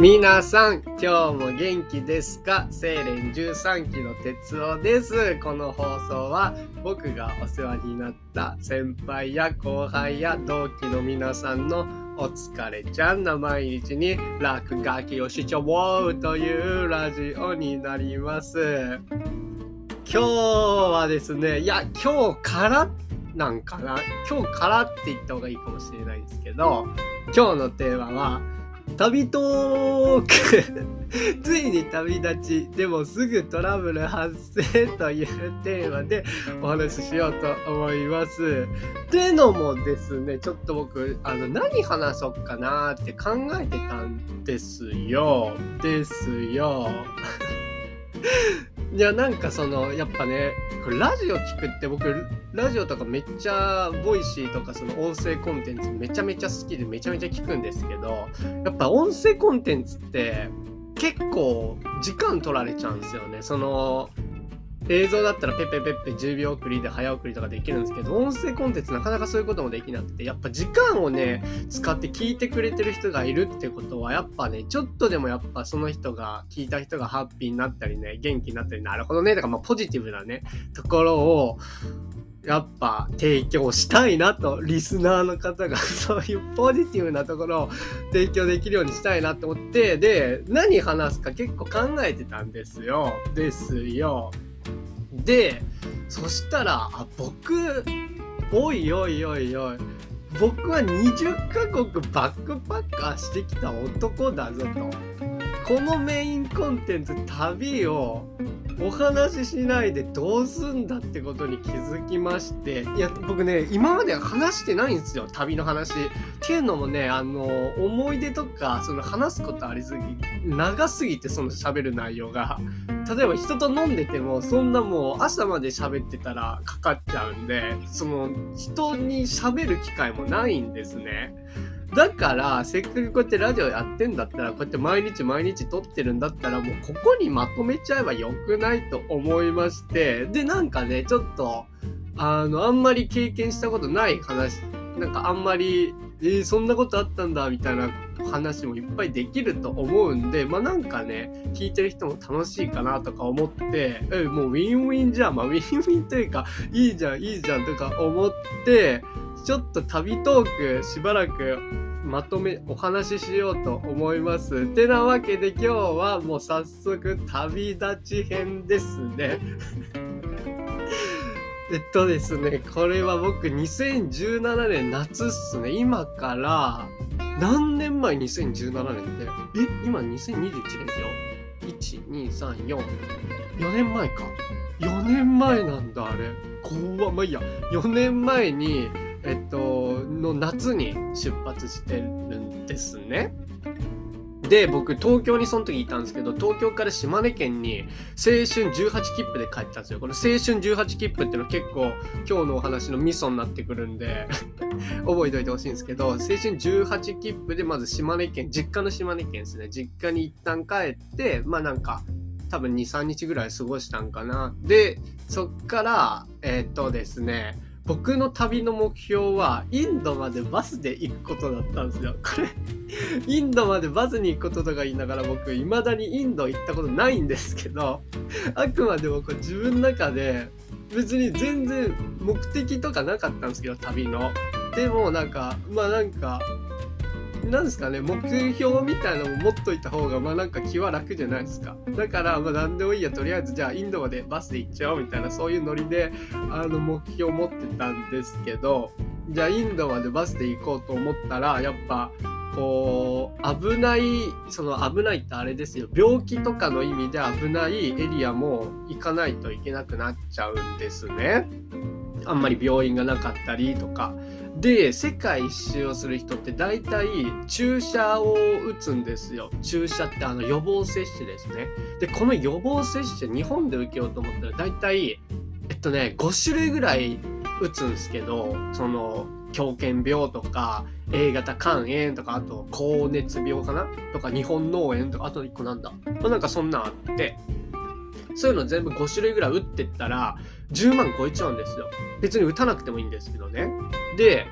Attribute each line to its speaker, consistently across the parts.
Speaker 1: 皆さん、今日も元気ですか？精錬13期の哲夫です。この放送は僕がお世話になった先輩や後輩や同期の皆さんのお疲れちゃんな毎日に落書きをしちゃおうというラジオになります。今日はですね、いや、今日からなんかな？今日からって言った方がいいかもしれないですけど、今日のテーマは、旅トーク ついに旅立ちでもすぐトラブル発生というテーマで お話ししようと思います。ってのもですねちょっと僕あの何話そっかなーって考えてたんですよ。ですよ。いやなんかそのやっぱねこれラジオ聞くって僕ラジオとかめっちゃ Voicy とかその音声コンテンツめちゃめちゃ好きでめちゃめちゃ聞くんですけどやっぱ音声コンテンツって結構時間取られちゃうんですよね。その映像だったらペッペペッペ10秒送りで早送りとかできるんですけど音声コンテンツなかなかそういうこともできなくてやっぱ時間をね使って聞いてくれてる人がいるってことはやっぱねちょっとでもやっぱその人が聞いた人がハッピーになったりね元気になったりなるほどねとかまあポジティブなねところをやっぱ提供したいなとリスナーの方が そういうポジティブなところを提供できるようにしたいなと思ってで何話すか結構考えてたんですよ。ですよ。でそしたらあ僕おいおいおいおい僕は20カ国バックパッカーしてきた男だぞと。このメインコンテンツ旅をお話ししないでどうすんだってことに気づきまして。いや僕ね今までは話してないんですよ旅の話。っていうのもねあの思い出とかその話すことありすぎ長すぎてその喋る内容が。例えば人と飲んでてもそんなもう朝まで喋ってたらかかっちゃうんでその人に喋る機会もないんですね。だから、せっかくこうやってラジオやってんだったら、こうやって毎日毎日撮ってるんだったら、もうここにまとめちゃえばよくないと思いまして、で、なんかね、ちょっと、あの、あんまり経験したことない話、なんかあんまり、えー、そんなことあったんだ、みたいな話もいっぱいできると思うんで、まあなんかね、聞いてる人も楽しいかなとか思って、えもうウィンウィンじゃん、まあウィンウィンというか、いいじゃん、いいじゃんとか思って、ちょっと旅トークしばらくまとめお話ししようと思います。てなわけで今日はもう早速旅立ち編ですね。えっとですね、これは僕2017年夏っすね。今から何年前？2017年ってえ今2021年ですよ。1、2、3、4。4年前か。4年前なんだ、あれ。怖まあいいや。4年前にえっと、の夏に出発してるんですね。で、僕、東京にその時いたんですけど、東京から島根県に青春18切符で帰ったんですよ。この青春18切符っていうの結構今日のお話のミソになってくるんで 覚えておいてほしいんですけど、青春18切符でまず島根県、実家の島根県ですね。実家に一旦帰って、まあなんか、多分2、3日ぐらい過ごしたんかな。で、そっから、えー、っとですね、僕の旅の目標はインドまでバスで行くことだったんですよ。これインドまでバスに行くこととか言いながら僕未だにインド行ったことないんですけどあくまでもこ自分の中で別に全然目的とかなかったんですけど旅の。でもなんかまあなんかなんですかね、目標みたいなのも持っといた方が、まあなんか気は楽じゃないですか。だから、まあ何でもいいや、とりあえずじゃあインドまでバスで行っちゃおうみたいな、そういうノリで、あの、目標を持ってたんですけど、じゃあインドまでバスで行こうと思ったら、やっぱ、こう、危ない、その危ないってあれですよ。病気とかの意味で危ないエリアも行かないといけなくなっちゃうんですね。あんまり病院がなかったりとか。で、世界一周をする人って大体注射を打つんですよ。注射ってあの予防接種ですね。で、この予防接種日本で受けようと思ったら大体、えっとね、5種類ぐらい打つんですけど、その、狂犬病とか、A 型肝炎とか、あと高熱病かな？とか、日本脳炎とか、あと1個なんだ。なんかそんなんあって、そういうの全部5種類ぐらい打ってったら、10万超えちゃうんですよ。別に打たなくてもいいんですけどね。で、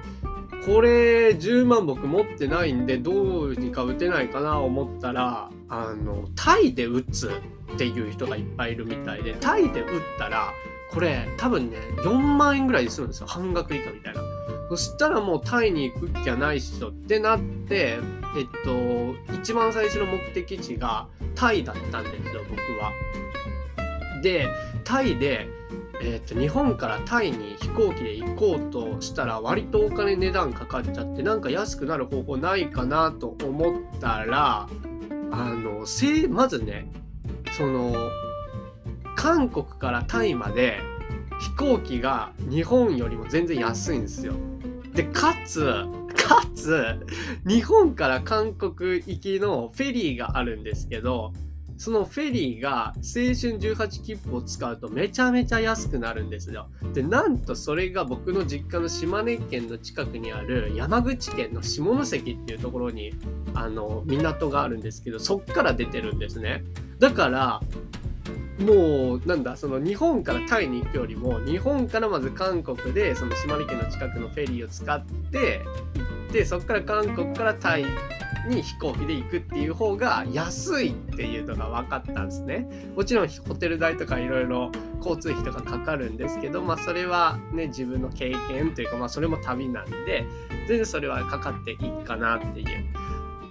Speaker 1: これ10万僕持ってないんでどうにか打てないかな思ったらあのタイで打つっていう人がいっぱいいるみたいでタイで打ったらこれ多分ね4万円ぐらいするんですよ半額以下みたいなそしたらもうタイに行くっきゃないっしょってなってえっと一番最初の目的地がタイだったんですよ僕はでタイでえーと、日本からタイに飛行機で行こうとしたら割とお金値段かかっちゃってなんか安くなる方法ないかなと思ったらあのせまずねその韓国からタイまで飛行機が日本よりも全然安いんですよ。でかつかつ日本から韓国行きのフェリーがあるんですけどそのフェリーが青春18切符を使うとめちゃめちゃ安くなるんですよ。で、なんとそれが僕の実家の島根県の近くにある山口県の下関っていうところにあの港があるんですけど、そっから出てるんですね。だから、もうなんだその日本からタイに行くよりも日本からまず韓国でその島根県の近くのフェリーを使って行ってそこから韓国からタイに飛行機で行くっていう方が安いっていうのが分かったんですね。もちろんホテル代とかいろいろ交通費とかかかるんですけど、まあそれはね、自分の経験というか、まあそれも旅なんで、全然それはかかっていいかなっていう。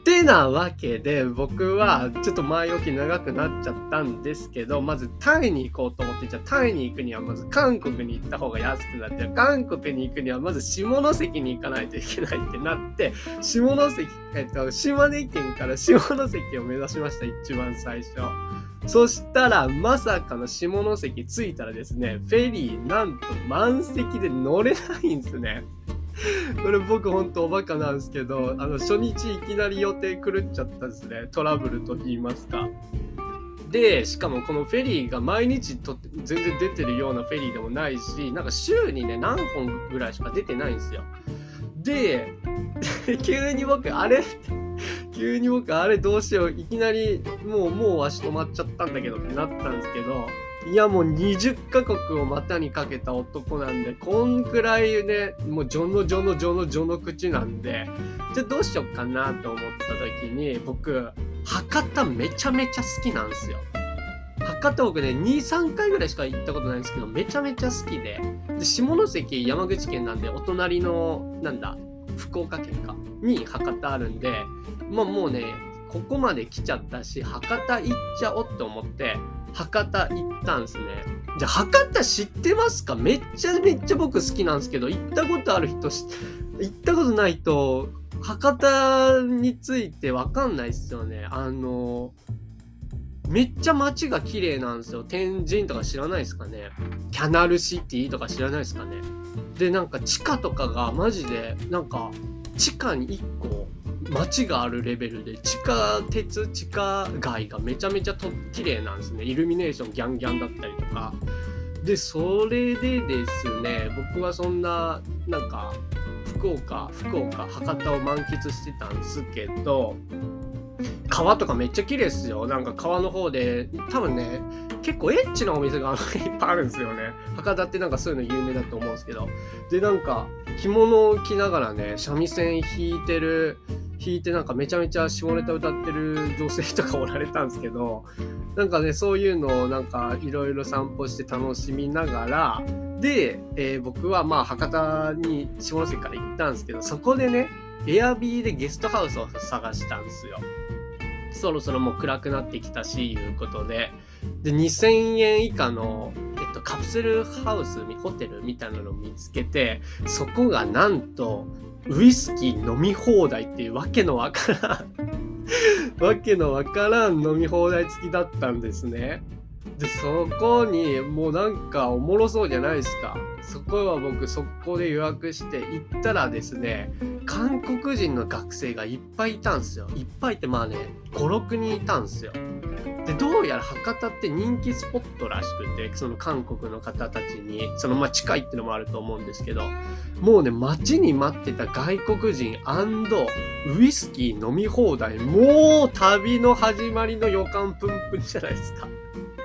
Speaker 1: てなわけで僕はちょっと前置き長くなっちゃったんですけどまずタイに行こうと思ってじゃあタイに行くにはまず韓国に行った方が安くなって韓国に行くにはまず下関に行かないといけないってなって下関、えっと、島根県から下関を目指しました一番最初。そしたらまさかの下関着いたらですねフェリーなんと満席で乗れないんですね。これ僕ほんとおバカなんですけど、あの初日いきなり予定狂っちゃったんですね。トラブルと言いますか。で、しかもこのフェリーが毎日と全然出てるようなフェリーでもないし、なんか週にね、何本ぐらいしか出てないんですよ。で、急に僕、あれ急に僕、あれどうしよう。いきなり、もう、もう足止まっちゃったんだけどってなったんですけど、いやもう20カ国を股にかけた男なんで、こんくらいね、もうジョのジョのジョのジョの口なんで、じゃあどうしよっかなと思った時に、僕、博多めちゃめちゃ好きなんですよ。博多僕ね、2、3回ぐらいしか行ったことないんですけど、めちゃめちゃ好きで、で下関山口県なんで、お隣の、なんだ、福岡県か、に博多あるんで、まあもうね、ここまで来ちゃったし、博多行っちゃおうと思って、博多行ったんですね。じゃあ博多知ってますか？めっちゃめっちゃ僕好きなんですけど、行ったことある人、行ったことないと、博多についてわかんないっすよね。あの、めっちゃ街が綺麗なんですよ。天神とか知らないですかね？キャナルシティとか知らないですかね？で、なんか地下とかがマジで、なんか地下に1個街があるレベルで地下鉄地下街がめちゃめちゃと綺麗なんですね。イルミネーションギャンギャンだったりとか。でそれでですね僕はそんななんか福岡福岡博多を満喫してたんですけど川とかめっちゃ綺麗ですよ。なんか川の方で多分ね結構エッチなお店がいっぱいあるんですよね。博多ってなんかそういうの有名だと思うんですけど。でなんか着物を着ながらね三味線弾いてる弾いてなんかめちゃめちゃ下ネタ歌ってる女性とかおられたんですけどなんかねそういうのをなんかいろいろ散歩して楽しみながらで、えー、僕はまあ博多に下関から行ったんですけどそこでねエアビーでゲストハウスを探したんですよ。そろそろもう暗くなってきたしいうことでで2000円以下の、えっと、カプセルハウスホテルみたいなのを見つけてそこがなんとウイスキー飲み放題っていうわけのわからん わけのわからん飲み放題付きだったんですね。で、そこにもうなんかおもろそうじゃないですか。そこは僕速攻で予約して行ったらですね、韓国人の学生がいっぱいいたんすよ。いっぱいってまあね、5、6人いたんですよ。でどうやら博多って人気スポットらしくてその韓国の方たちにそのまあ近いってのもあると思うんですけどもうね待ちに待ってた外国人ウイスキー飲み放題もう旅の始まりの予感プンプンじゃないですか。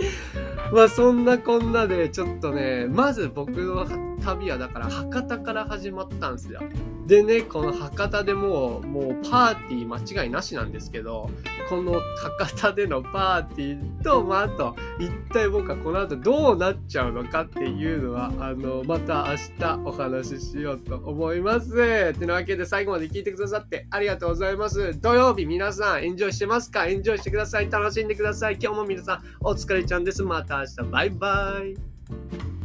Speaker 1: まあそんなこんなでちょっとねまず僕の旅はだから博多から始まったんですよ。でね、この博多でもう、もうパーティー間違いなしなんですけど、この博多でのパーティーと、まあ、あと、一体僕はこの後どうなっちゃうのかっていうのは、あの、また明日お話ししようと思います。ってなわけで最後まで聞いてくださってありがとうございます。土曜日皆さんエンジョイしてますか？エンジョイしてください。楽しんでください。今日も皆さんお疲れちゃんです。また明日。バイバイ。